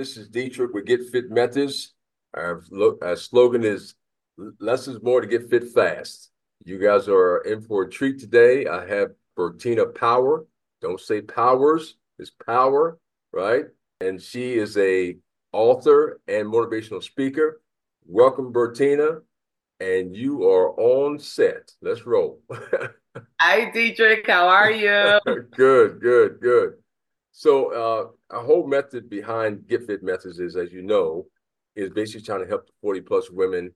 This is Dietrich with Get Fit Methods. Our, our slogan is less is more to get fit fast. You guys are in for a treat today. I have Bertina Power. Don't say powers, it's power, right? And she is a author and motivational speaker. Welcome, Bertina. And you are on set. Let's roll. Hi, Dietrich. How are you? good, good, good. So, uh, our whole method behind Get Fit Methods is, as you know, is basically trying to help the 40 plus women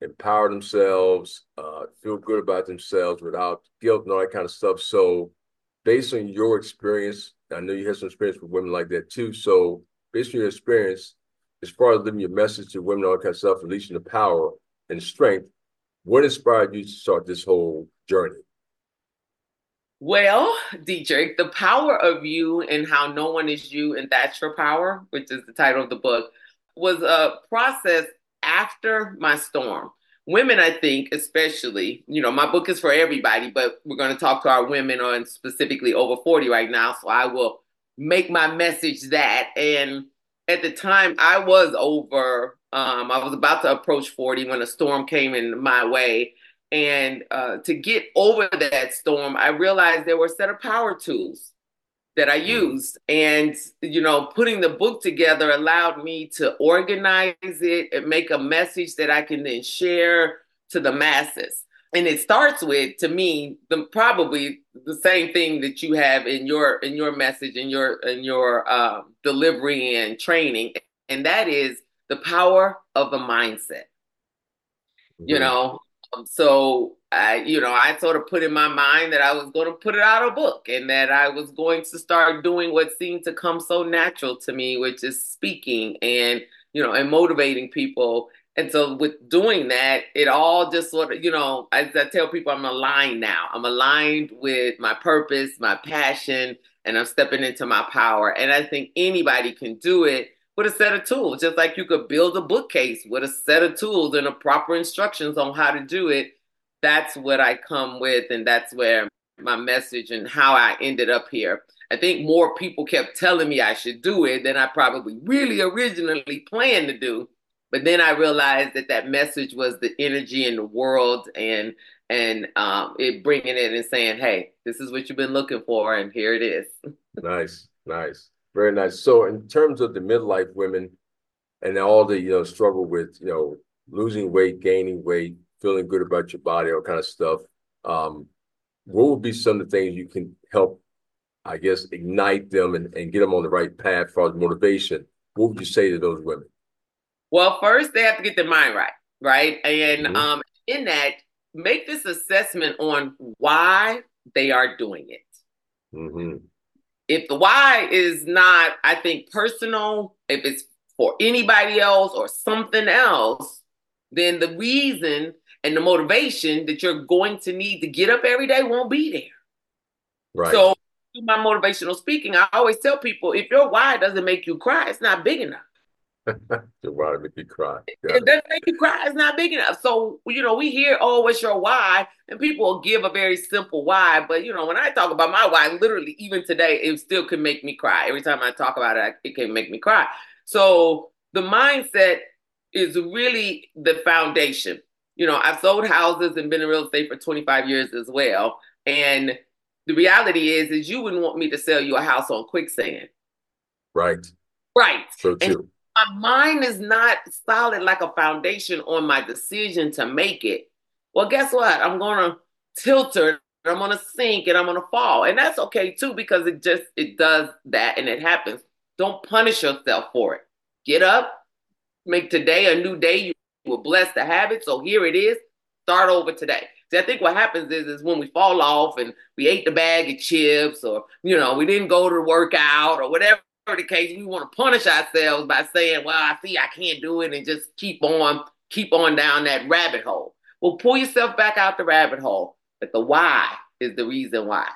empower themselves, uh, feel good about themselves without guilt and all that kind of stuff. So, based on your experience, I know you had some experience with women like that too. So, based on your experience, as far as living your message to women, all that kind of stuff, releasing the power and strength, what inspired you to start this whole journey? Well, Dietrich, the power of you and how no one is you and that's your power, which is the title of the book, was a process after my storm. Women, I think, especially, you know, my book is for everybody, but we're going to talk to our women on specifically over 40 right now. So I will make my message that. And at the time, I was over, um, I was about to approach 40 when a storm came in my way. And uh, to get over that storm, I realized there were a set of power tools that I mm-hmm. used. And, you know, putting the book together allowed me to organize it and make a message that I can then share to the masses. And it starts with, to me, the probably the same thing that you have in your in your message in your in your um, delivery and training, and that is the power of the mindset. Mm-hmm. You know, um, so I, you know, I sort of put in my mind that I was going to put it out a book and that I was going to start doing what seemed to come so natural to me, which is speaking and, you know, and motivating people. And so with doing that, it all just sort of, you know, as I tell people, I'm aligned now. I'm aligned with my purpose, my passion, and I'm stepping into my power. And I think anybody can do it with a set of tools, just like you could build a bookcase with a set of tools and a proper instructions on how to do it. That's what I come with, and that's where my message and how I ended up here. I think more people kept telling me I should do it than I probably really originally planned to do. But then I realized that that message was the energy in the world and and um, it bringing it and saying, "Hey, this is what you've been looking for, and here it is." Nice, nice. Very nice. So in terms of the midlife women and all the, you know, struggle with, you know, losing weight, gaining weight, feeling good about your body, all kind of stuff, um, what would be some of the things you can help, I guess, ignite them and, and get them on the right path for motivation? What would you say to those women? Well, first they have to get their mind right, right? And mm-hmm. um, in that, make this assessment on why they are doing it. Mm-hmm if the why is not, I think, personal, if it's for anybody else or something else, then the reason and the motivation that you're going to need to get up every day won't be there. Right. So, my motivational speaking, I always tell people if your why doesn't make you cry, it's not big enough. Your why make you cry. Got it, doesn't make you cry. It's not big enough. So you know, we hear, "Oh, what's your why?" and people will give a very simple why. But you know, when I talk about my why, literally, even today, it still can make me cry. Every time I talk about it, it can make me cry. So the mindset is really the foundation. You know, I've sold houses and been in real estate for 25 years as well, and the reality is, is you wouldn't want me to sell you a house on quicksand. Right. Right. So true. And my mind is not solid like a foundation on my decision to make it, well, guess what? I'm gonna tilt her, I'm gonna sink, and I'm gonna fall, and that's okay too because it just it does that and it happens. Don't punish yourself for it. Get up, make today a new day. You were blessed to have it, so here it is. Start over today. See, I think what happens is, is when we fall off and we ate the bag of chips, or you know, we didn't go to work out or whatever the case, we want to punish ourselves by saying, well, I see I can't do it and just keep on, keep on down that rabbit hole. Well, pull yourself back out the rabbit hole. But the why is the reason why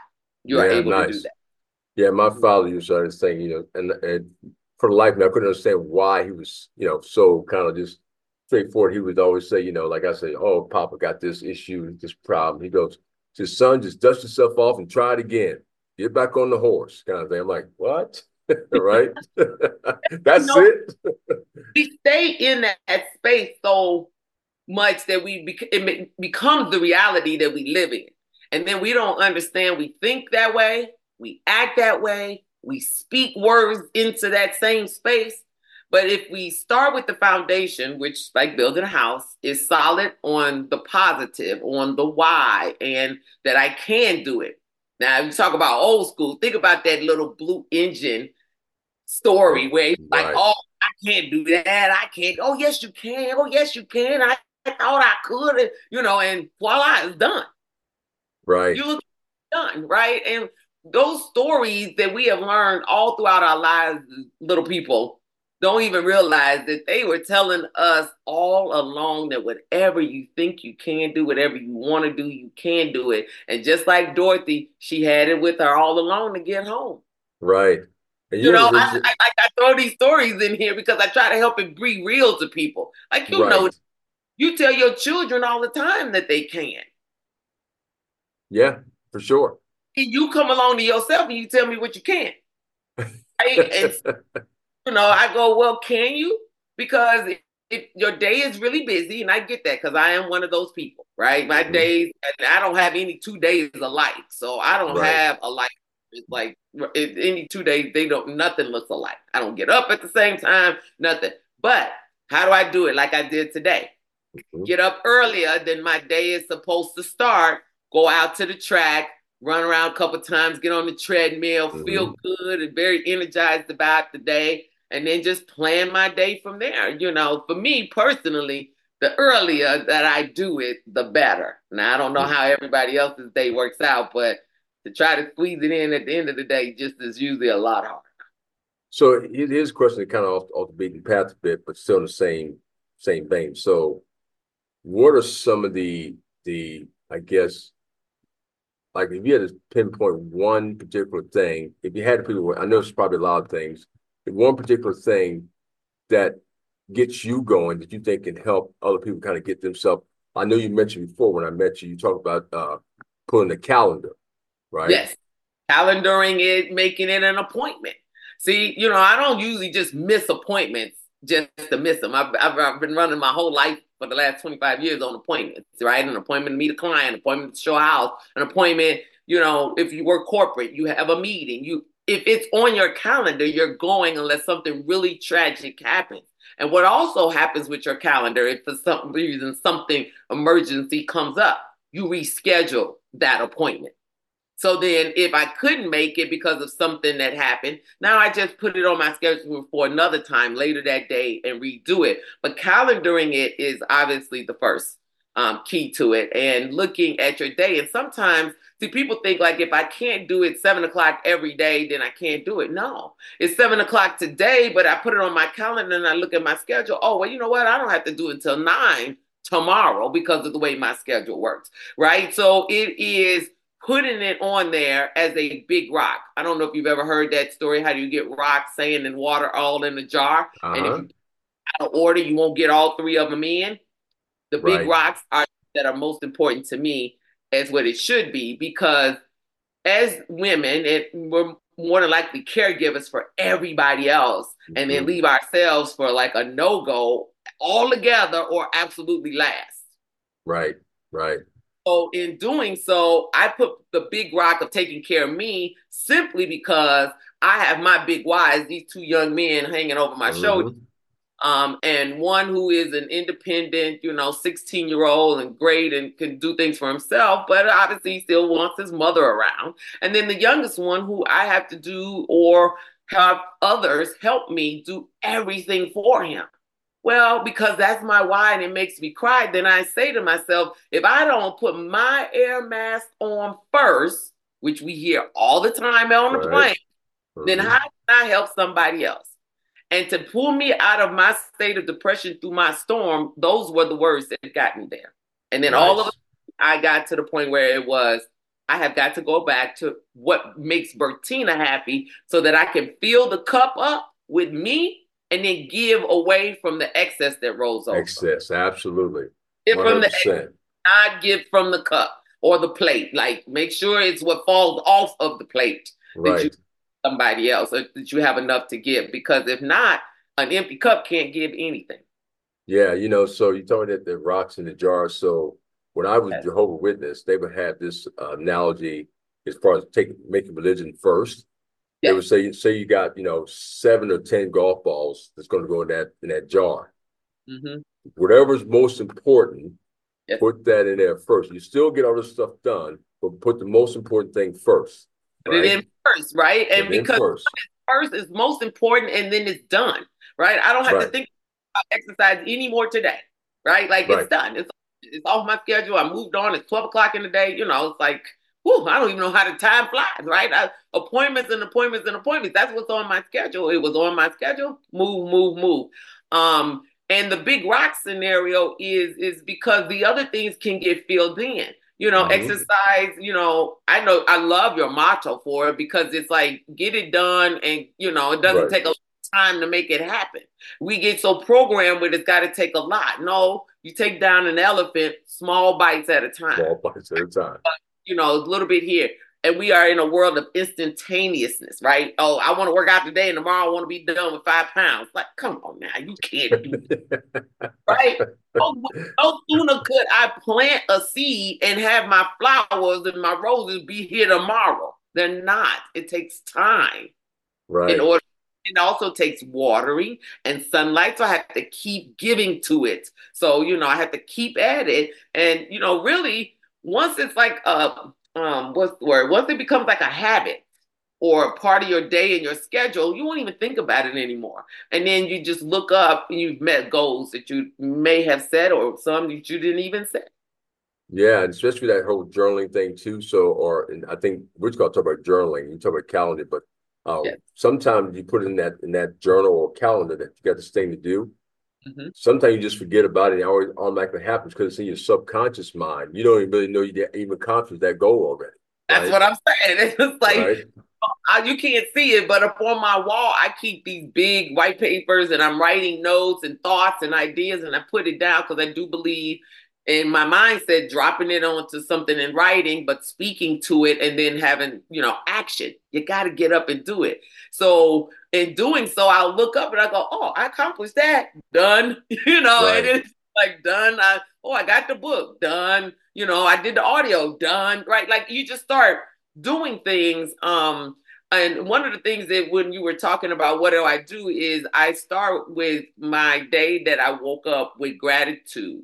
you are yeah, able nice. to do that. Yeah, my mm-hmm. father used to saying, you know, and, and for the life of me, I couldn't understand why he was, you know, so kind of just straightforward. He would always say, you know, like I say, oh, Papa got this issue, this problem. He goes, his son, just dust yourself off and try it again. Get back on the horse, kind of thing. I'm like, what? right? That's you know, it. we stay in that, that, space so much that we bec- it becomes the reality that we live in. And then we don't understand we think that way, we act that way, we speak words into that same space. But if we start with the foundation, which, like building a house, is solid on the positive, on the why, and that I can do it. Now, you talk about old school, think about that little blue engine story where it's right. like, oh, I can't do that. I can't. Oh, yes, you can. Oh, yes, you can. I, I thought I could. You know, and voila, it's done. Right. You look done, right? And those stories that we have learned all throughout our lives, little people, don't even realize that they were telling us all along that whatever you think you can do, whatever you want to do, you can do it. And just like Dorothy, she had it with her all along to get home. Right. You, know, I, I, I, throw these stories in here because I try to help it be real to people. Like you right. know, you tell your children all the time that they can. Yeah, for sure. And you come along to yourself and you tell me what you can. Right? you know, I go, well, can you? Because your day is really busy, and I get that because I am one of those people, right? My mm-hmm. days, and I don't have any two days alike, so I don't right. have a like. It's like any two days, they don't. Nothing looks alike. I don't get up at the same time. Nothing. But how do I do it? Like I did today. Mm-hmm. Get up earlier than my day is supposed to start. Go out to the track, run around a couple times, get on the treadmill, mm-hmm. feel good and very energized about the day and then just plan my day from there. You know, for me personally, the earlier that I do it, the better. Now I don't know mm. how everybody else's day works out, but to try to squeeze it in at the end of the day just is usually a lot harder. So it is a question kind of off, off the beaten path a bit, but still in the same same vein. So what are some of the the I guess like if you had to pinpoint one particular thing, if you had to people I know it's probably a lot of things, one particular thing that gets you going that you think can help other people kind of get themselves. I know you mentioned before when I met you, you talked about uh, pulling a calendar, right? Yes, calendaring it, making it an appointment. See, you know, I don't usually just miss appointments just to miss them. I've, I've, I've been running my whole life for the last 25 years on appointments, right? An appointment to meet a client, appointment to show a house, an appointment, you know, if you work corporate, you have a meeting, you if it's on your calendar, you're going unless something really tragic happens. And what also happens with your calendar, if for some reason something emergency comes up, you reschedule that appointment. So then if I couldn't make it because of something that happened, now I just put it on my schedule for another time later that day and redo it. But calendaring it is obviously the first um, key to it and looking at your day. And sometimes See, people think like if I can't do it seven o'clock every day, then I can't do it. No, it's seven o'clock today, but I put it on my calendar and I look at my schedule. Oh, well, you know what? I don't have to do it until nine tomorrow because of the way my schedule works, right? So it is putting it on there as a big rock. I don't know if you've ever heard that story. How do you get rock, sand, and water all in a jar? Uh-huh. And if uh-huh. you out of order, you won't get all three of them in. The big right. rocks are that are most important to me as what it should be because as women, it, we're more than likely caregivers for everybody else mm-hmm. and then mm-hmm. leave ourselves for like a no-go altogether or absolutely last. Right, right. So in doing so, I put the big rock of taking care of me simply because I have my big whys, these two young men hanging over my mm-hmm. shoulder um, and one who is an independent, you know, 16 year old and great and can do things for himself, but obviously he still wants his mother around. And then the youngest one who I have to do or have others help me do everything for him. Well, because that's my why and it makes me cry, then I say to myself, if I don't put my air mask on first, which we hear all the time on the right. plane, mm-hmm. then how can I help somebody else? And to pull me out of my state of depression through my storm, those were the words that got me there. And then nice. all of it, I got to the point where it was, I have got to go back to what makes Bertina happy so that I can fill the cup up with me and then give away from the excess that rolls over. Excess, absolutely. Give from the excess, not give from the cup or the plate. Like make sure it's what falls off of the plate right. that you somebody else or that you have enough to give because if not an empty cup can't give anything yeah you know so you told me that the rocks in the jar so when i was jehovah witness they would have this uh, analogy as far as taking making religion first yeah. they would say say you got you know seven or ten golf balls that's going to go in that in that jar mm-hmm. whatever's most important yes. put that in there first you still get all this stuff done but put the most important thing first Put right? it in first, right? And because first. first is most important and then it's done, right? I don't have right. to think about exercise anymore today, right? Like right. it's done. It's it's off my schedule. I moved on. It's 12 o'clock in the day. You know, it's like, whew, I don't even know how the time flies, right? I, appointments and appointments and appointments. That's what's on my schedule. It was on my schedule. Move, move, move. Um, and the big rock scenario is is because the other things can get filled in you know, mm-hmm. exercise, you know, I know I love your motto for it because it's like get it done and you know, it doesn't right. take a time to make it happen. We get so programmed with it's got to take a lot. No, you take down an elephant small bites at a time. Small bites at a time. You know, a little bit here and we are in a world of instantaneousness, right? Oh, I want to work out today, and tomorrow I want to be done with five pounds. Like, come on now, you can't do that, right? Oh, oh, no, no sooner could I plant a seed and have my flowers and my roses be here tomorrow. They're not. It takes time, right? In order, it also takes watering and sunlight, so I have to keep giving to it. So you know, I have to keep at it, and you know, really, once it's like a um what's the word once it becomes like a habit or a part of your day and your schedule you won't even think about it anymore and then you just look up and you've met goals that you may have set or some that you didn't even set yeah, and especially that whole journaling thing too. So, or and I think Rich got to talk about journaling. You talk about calendar, but uh, yes. sometimes you put in that in that journal or calendar that you got this thing to do. Mm-hmm. Sometimes you just forget about it. It always automatically happens because it's in your subconscious mind. You don't even really know you get even accomplished that goal already. That's right? what I'm saying. It's like right? I, you can't see it, but up on my wall, I keep these big white papers and I'm writing notes and thoughts and ideas, and I put it down because I do believe in my mindset dropping it onto something in writing but speaking to it and then having you know action. You got to get up and do it. So in doing so i'll look up and i go oh i accomplished that. Done. You know right. and it's like done. I, oh i got the book. Done. You know i did the audio. Done. Right? Like you just start doing things um and one of the things that when you were talking about what do i do? is i start with my day that i woke up with gratitude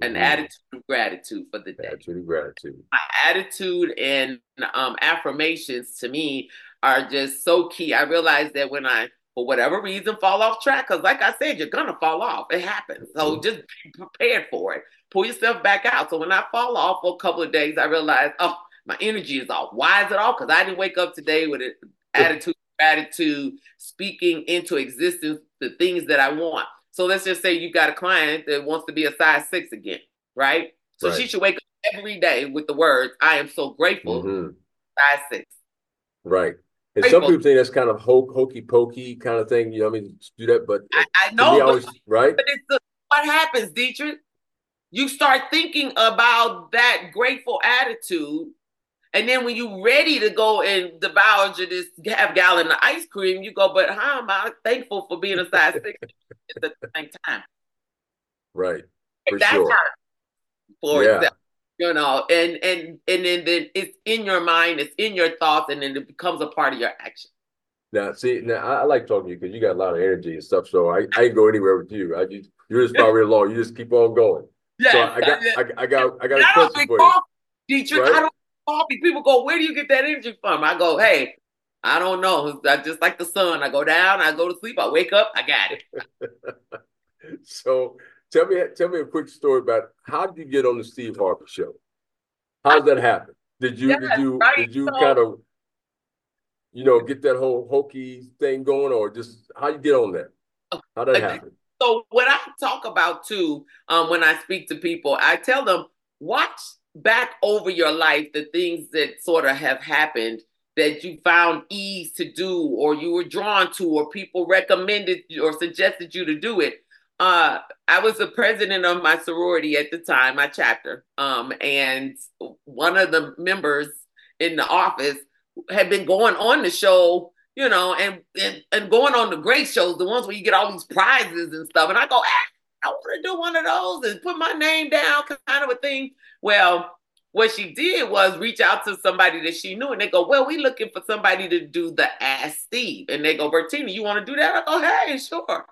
an mm-hmm. attitude of gratitude for the day. Attitude of gratitude. My attitude and um, affirmations to me are just so key. I realize that when I, for whatever reason, fall off track, because like I said, you're gonna fall off. It happens. So mm-hmm. just be prepared for it. Pull yourself back out. So when I fall off for a couple of days, I realize, oh, my energy is off. Why is it off? Because I didn't wake up today with an attitude, gratitude, speaking into existence the things that I want. So let's just say you've got a client that wants to be a size six again, right? So right. she should wake up every day with the words, I am so grateful, mm-hmm. size six. Right. And grateful. some people think that's kind of ho- hokey pokey kind of thing. You know, I mean, do that, but I, I know, but, always, right? But it's the, what happens, Dietrich? You start thinking about that grateful attitude and then when you're ready to go and devour this half gallon of ice cream, you go, but how am I thankful for being a size six at the same time? Right. For That's sure. for yeah. You know, and and and then, then it's in your mind, it's in your thoughts, and then it becomes a part of your action. Now, see, now I, I like talking to you because you got a lot of energy and stuff. So I, I can go anywhere with you. I just you're just probably along. You just keep on going. Yeah, so I got, I, I, got, I got a question for you. Dietrich, right? Coffee. People go, where do you get that energy from? I go, hey, I don't know. I just like the sun. I go down, I go to sleep, I wake up, I got it. so tell me, tell me a quick story about how did you get on the Steve Harvey show? How did that happen? Did you, yes, did you, right? did you so, kind of, you know, get that whole hokey thing going, or just how you get on that? How did that happen? So what I talk about too, um, when I speak to people, I tell them watch back over your life the things that sort of have happened that you found ease to do or you were drawn to or people recommended or suggested you to do it uh, I was the president of my sorority at the time, my chapter. Um, and one of the members in the office had been going on the show, you know, and, and and going on the great shows, the ones where you get all these prizes and stuff. And I go, ah, I want to do one of those and put my name down, kind of a thing. Well, what she did was reach out to somebody that she knew, and they go, "Well, we looking for somebody to do the Ask Steve," and they go, "Bertina, you want to do that?" I go, "Hey, sure."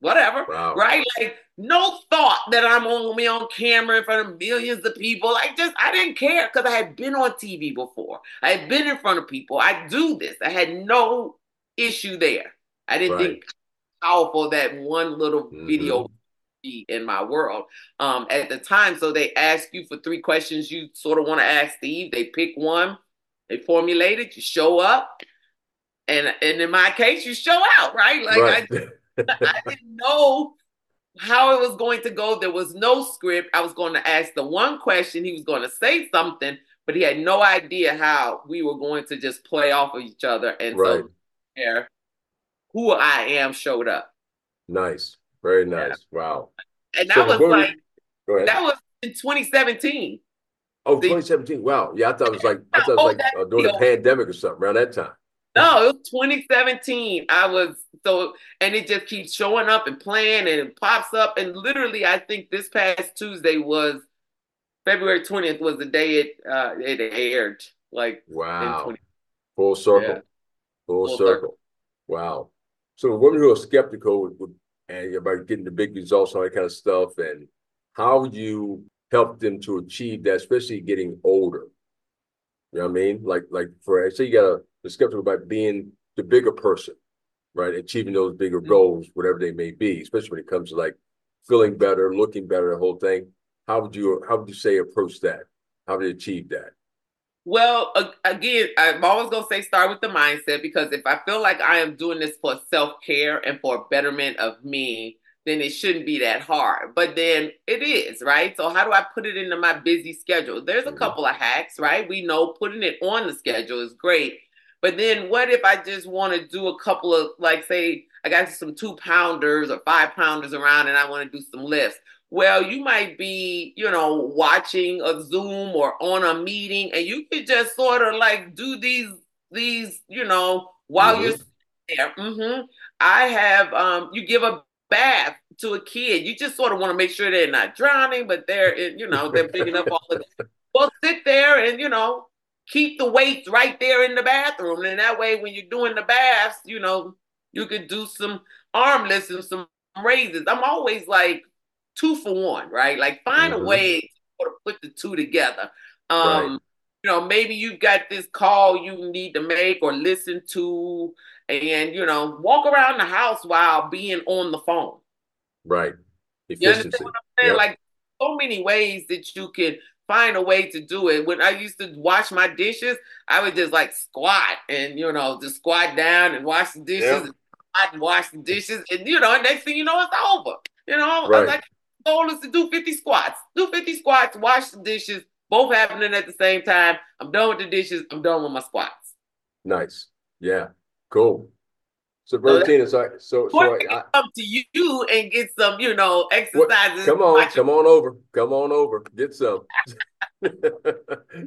Whatever, wow. right? Like no thought that I'm on me on camera in front of millions of people. I just I didn't care because I had been on TV before. I had been in front of people. I do this. I had no issue there. I didn't right. think powerful that one little mm-hmm. video in my world um, at the time. So they ask you for three questions you sort of want to ask Steve. They pick one, they formulate it, you show up, and and in my case, you show out, right? Like right. I, I didn't know how it was going to go. There was no script. I was going to ask the one question. He was going to say something, but he had no idea how we were going to just play off of each other. And right. so there, who I am showed up. Nice. Very nice. Yeah. Wow. And that so was like that was in 2017. Oh, 2017. Wow. Yeah, I thought it was like I thought it was like uh, during the pandemic or something around that time. No, it was 2017. I was so, and it just keeps showing up and playing and it pops up. And literally, I think this past Tuesday was February 20th was the day it uh it aired. Like wow, full circle, yeah. full, full circle. circle. Wow. So women who are skeptical would, would and about getting the big results and all that kind of stuff, and how you help them to achieve that, especially getting older. You know what I mean? Like, like for say you gotta be skeptical about being the bigger person, right? Achieving those bigger mm-hmm. goals, whatever they may be, especially when it comes to like feeling better, looking better, the whole thing. How would you how would you say approach that? How would you achieve that? Well, again, I'm always going to say start with the mindset because if I feel like I am doing this for self care and for betterment of me, then it shouldn't be that hard. But then it is, right? So, how do I put it into my busy schedule? There's a mm-hmm. couple of hacks, right? We know putting it on the schedule is great. But then what if I just want to do a couple of, like, say, I got some two pounders or five pounders around and I want to do some lifts? Well, you might be, you know, watching a Zoom or on a meeting, and you could just sort of like do these, these, you know, while mm-hmm. you're there. Mm-hmm. I have, um, you give a bath to a kid. You just sort of want to make sure they're not drowning, but they're, you know, they're big enough all of that. Well, sit there and, you know, keep the weights right there in the bathroom. And that way, when you're doing the baths, you know, you could do some arm lifts and some raises. I'm always like, two for one, right? Like find mm-hmm. a way to put the two together. Um, right. You know, maybe you've got this call you need to make or listen to, and you know, walk around the house while being on the phone. Right. Efficiency. You understand what I'm saying? Yep. Like so many ways that you can find a way to do it. When I used to wash my dishes, I would just like squat and you know, just squat down and wash the dishes yep. and wash the dishes, and you know, next thing you know, it's over. You know, right. I was like, goal is to do 50 squats. Do 50 squats, wash the dishes, both happening at the same time. I'm done with the dishes. I'm done with my squats. Nice. Yeah. Cool. So, Bertina, so, so, so I, I come to you and get some, you know, exercises. What, come on, come on over, come on over, get some.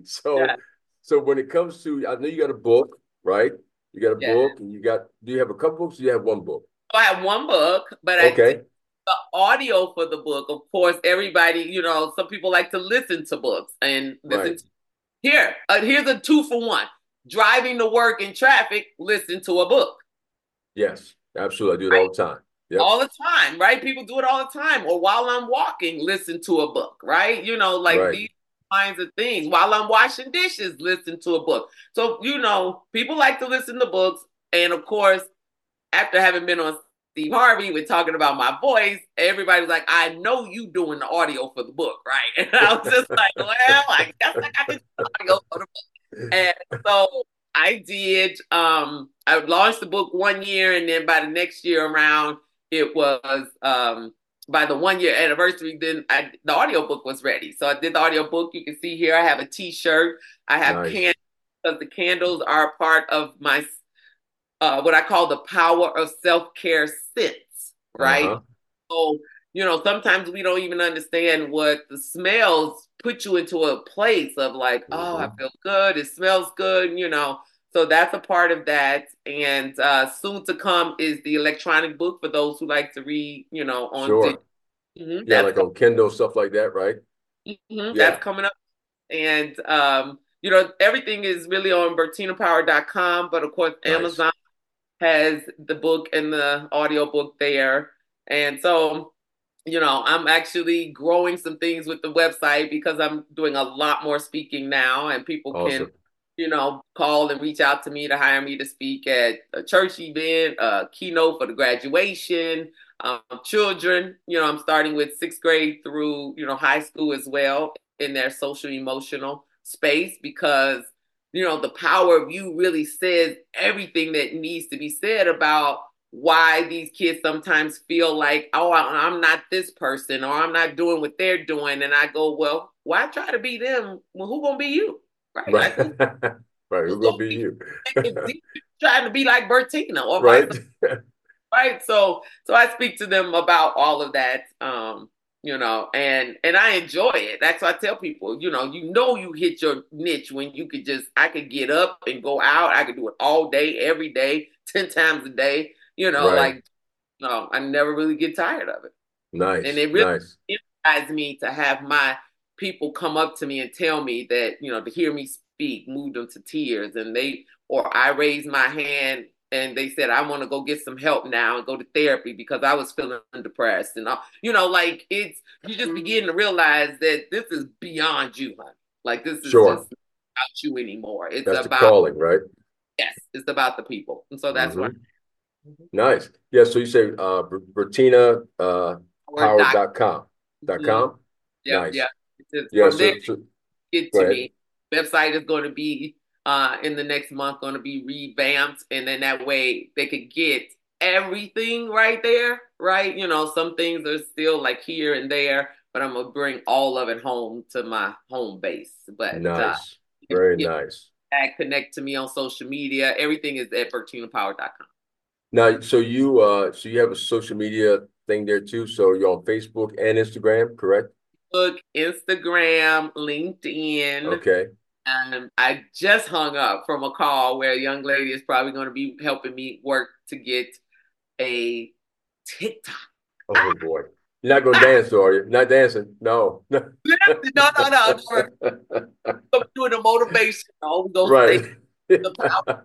so, yeah. so when it comes to, I know you got a book, right? You got a yeah. book, and you got. Do you have a couple books? do you have one book? I have one book, but okay. I the audio for the book, of course, everybody, you know, some people like to listen to books and listen right. to, here, uh, here's a two for one. Driving to work in traffic, listen to a book. Yes, absolutely. I do it right? all the time. Yep. All the time, right? People do it all the time. Or while I'm walking, listen to a book, right? You know, like right. these kinds of things. While I'm washing dishes, listen to a book. So, you know, people like to listen to books. And of course, after having been on Steve Harvey with talking about my voice, everybody was like, I know you doing the audio for the book, right? And I was just like, well, I guess I got to the audio for the book. And so I did, um, I launched the book one year, and then by the next year around, it was um, by the one year anniversary, then I, the audio book was ready. So I did the audio book. You can see here, I have a t-shirt. I have nice. candles because the candles are part of my uh, what I call the power of self care sits, right? Uh-huh. So, you know, sometimes we don't even understand what the smells put you into a place of like, mm-hmm. oh, I mm-hmm. feel good, it smells good, you know. so that's a part of that. And uh, soon to come is the electronic book for those who like to read, you know, on sure. Mm-hmm. Yeah, like on Kindle, stuff like that, right? Mm-hmm. Yeah. That's coming up. And um, you know, everything is really on bertinapower.com, but of course nice. Amazon has the book and the audio book there. And so, you know, I'm actually growing some things with the website because I'm doing a lot more speaking now and people awesome. can you know, call and reach out to me to hire me to speak at a church event, a keynote for the graduation, um, children. You know, I'm starting with sixth grade through, you know, high school as well in their social emotional space because, you know, the power of you really says everything that needs to be said about why these kids sometimes feel like, oh, I'm not this person or I'm not doing what they're doing. And I go, well, why try to be them? Well, who gonna be you? Right. Right. right. Who's gonna be you? trying to be like Bertina or right. right. So so I speak to them about all of that. Um, you know, and and I enjoy it. That's why I tell people, you know, you know you hit your niche when you could just I could get up and go out. I could do it all day, every day, 10 times a day. You know, right. like no, I never really get tired of it. Nice. And it really nice. me to have my people come up to me and tell me that you know to hear me speak moved them to tears and they or i raise my hand and they said i want to go get some help now and go to therapy because i was feeling depressed and all, you know like it's you just begin to realize that this is beyond you honey. Like this is sure. just about you anymore. It's that's about calling right? Yes it's about the people and so that's mm-hmm. why nice. Yeah so you say uh bertina uh power.com dot com. Mm-hmm. yeah nice. yeah yeah, from so, there, so, get to me. Website is going to be uh, in the next month going to be revamped, and then that way they could get everything right there, right? You know, some things are still like here and there, but I'm gonna bring all of it home to my home base. But uh, nice, uh, very nice. Connect to me on social media. Everything is at bertinapower.com. Now, so you uh, so you have a social media thing there too. So you're on Facebook and Instagram, correct? Facebook, Instagram, LinkedIn. Okay. And I just hung up from a call where a young lady is probably going to be helping me work to get a TikTok. Oh boy. You're not gonna dance, are you? Not dancing. No. no, no, no. I'm doing a motivation. right. The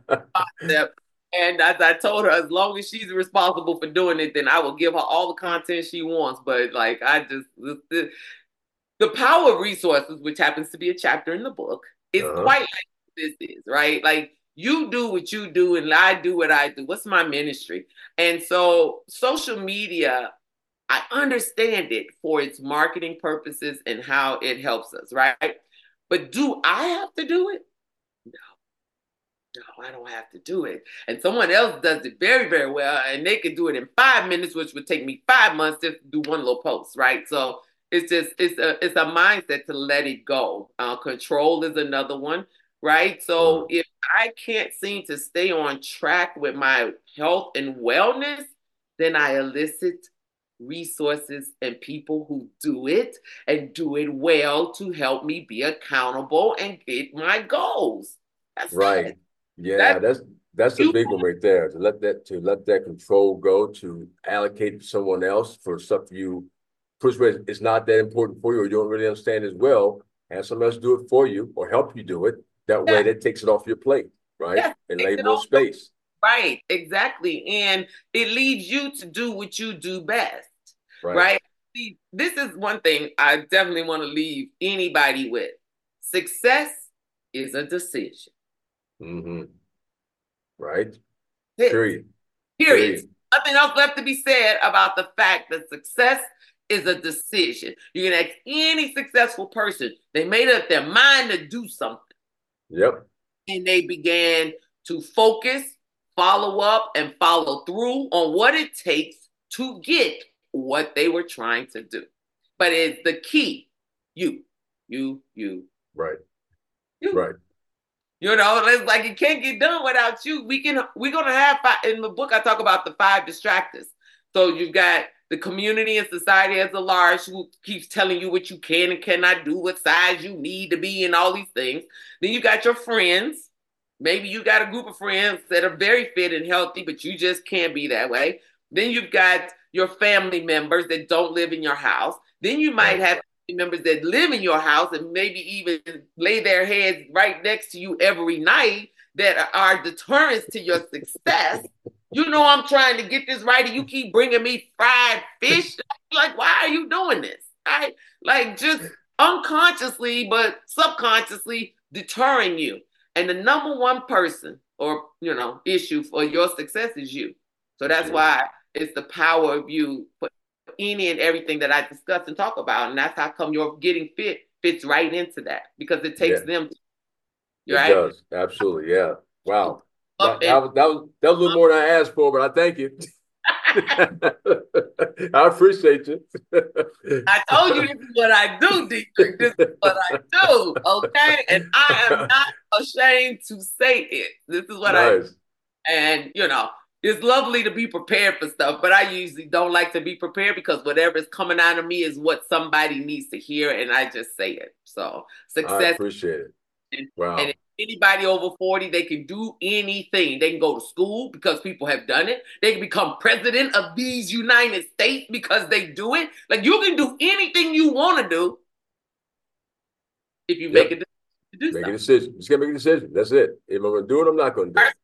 concept. And as I told her, as long as she's responsible for doing it, then I will give her all the content she wants. But like, I just the power of resources, which happens to be a chapter in the book, is uh-huh. quite like this is, right? Like you do what you do and I do what I do. What's my ministry? And so social media, I understand it for its marketing purposes and how it helps us, right? But do I have to do it? No. No, I don't have to do it. And someone else does it very, very well, and they can do it in five minutes, which would take me five months to do one little post, right? So it's just it's a it's a mindset to let it go. Uh, control is another one, right? So if I can't seem to stay on track with my health and wellness, then I elicit resources and people who do it and do it well to help me be accountable and get my goals. That's right. It. Yeah, that's that's, that's a big one right there. To let that to let that control go, to allocate someone else for stuff you push it's not that important for you or you don't really understand as well, have someone else do it for you or help you do it. That yeah. way that takes it off your plate, right? Yeah, and leave more space. Right, exactly. And it leads you to do what you do best. Right. right? This is one thing I definitely want to leave anybody with. Success is a decision. Mm-hmm. Right. Period. Period. Period. Nothing else left to be said about the fact that success is a decision. You can ask any successful person, they made up their mind to do something. Yep. And they began to focus, follow up, and follow through on what it takes to get what they were trying to do. But it's the key you, you, you. Right. You. Right. You know, it's like it can't get done without you. We can, we're going to have, five, in the book, I talk about the five distractors. So you've got the community and society as a large who keeps telling you what you can and cannot do, what size you need to be, and all these things. Then you got your friends, Maybe you got a group of friends that are very fit and healthy, but you just can't be that way. Then you've got your family members that don't live in your house. Then you might have members that live in your house and maybe even lay their heads right next to you every night that are deterrents to your success. You know, I'm trying to get this right, and you keep bringing me fried fish. like, why are you doing this? I like just unconsciously, but subconsciously deterring you. And the number one person or you know issue for your success is you. So that's why it's the power of you for any and everything that I discuss and talk about, and that's how come your getting fit fits right into that because it takes yeah. them. To, it right? does absolutely, yeah. Wow, that, that, was, that was that was a little more than I asked for, but I thank you. I appreciate you. I told you this is what I do, Dietrich. This is what I do. Okay. And I am not ashamed to say it. This is what nice. I do. And you know, it's lovely to be prepared for stuff, but I usually don't like to be prepared because whatever is coming out of me is what somebody needs to hear, and I just say it. So success. I appreciate it. Wow. And anybody over 40, they can do anything. They can go to school because people have done it. They can become president of these United States because they do it. Like you can do anything you want to do if you yep. make a decision. Make a decision. Just gotta make a decision. That's it. If I'm gonna do it, I'm not gonna do it.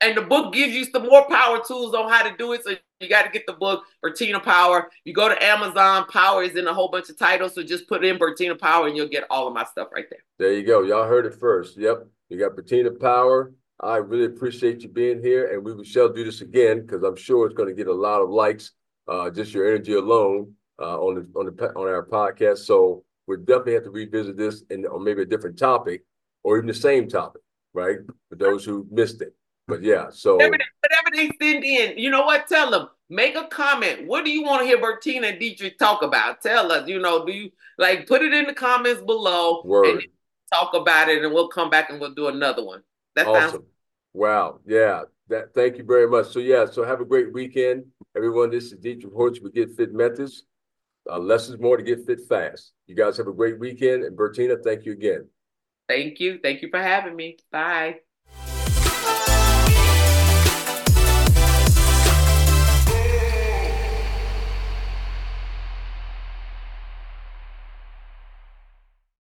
And the book gives you some more power tools on how to do it. So you got to get the book Bertina Power. You go to Amazon. Power is in a whole bunch of titles. So just put in Bertina Power and you'll get all of my stuff right there. There you go. Y'all heard it first. Yep. You got Bertina Power. I really appreciate you being here, and we shall do this again because I'm sure it's going to get a lot of likes. Uh, just your energy alone uh, on the on the on our podcast. So we definitely have to revisit this and or maybe a different topic or even the same topic, right? For those who missed it. But yeah, so whatever they, whatever they send in, you know what? Tell them. Make a comment. What do you want to hear Bertina and Dietrich talk about? Tell us. You know, do you like put it in the comments below? Word. Talk about it, and we'll come back and we'll do another one. That awesome. Sounds- wow. Yeah. That. Thank you very much. So yeah. So have a great weekend, everyone. This is Dietrich Horch with Get Fit Methods. Uh, lessons more to get fit fast. You guys have a great weekend, and Bertina, thank you again. Thank you. Thank you for having me. Bye.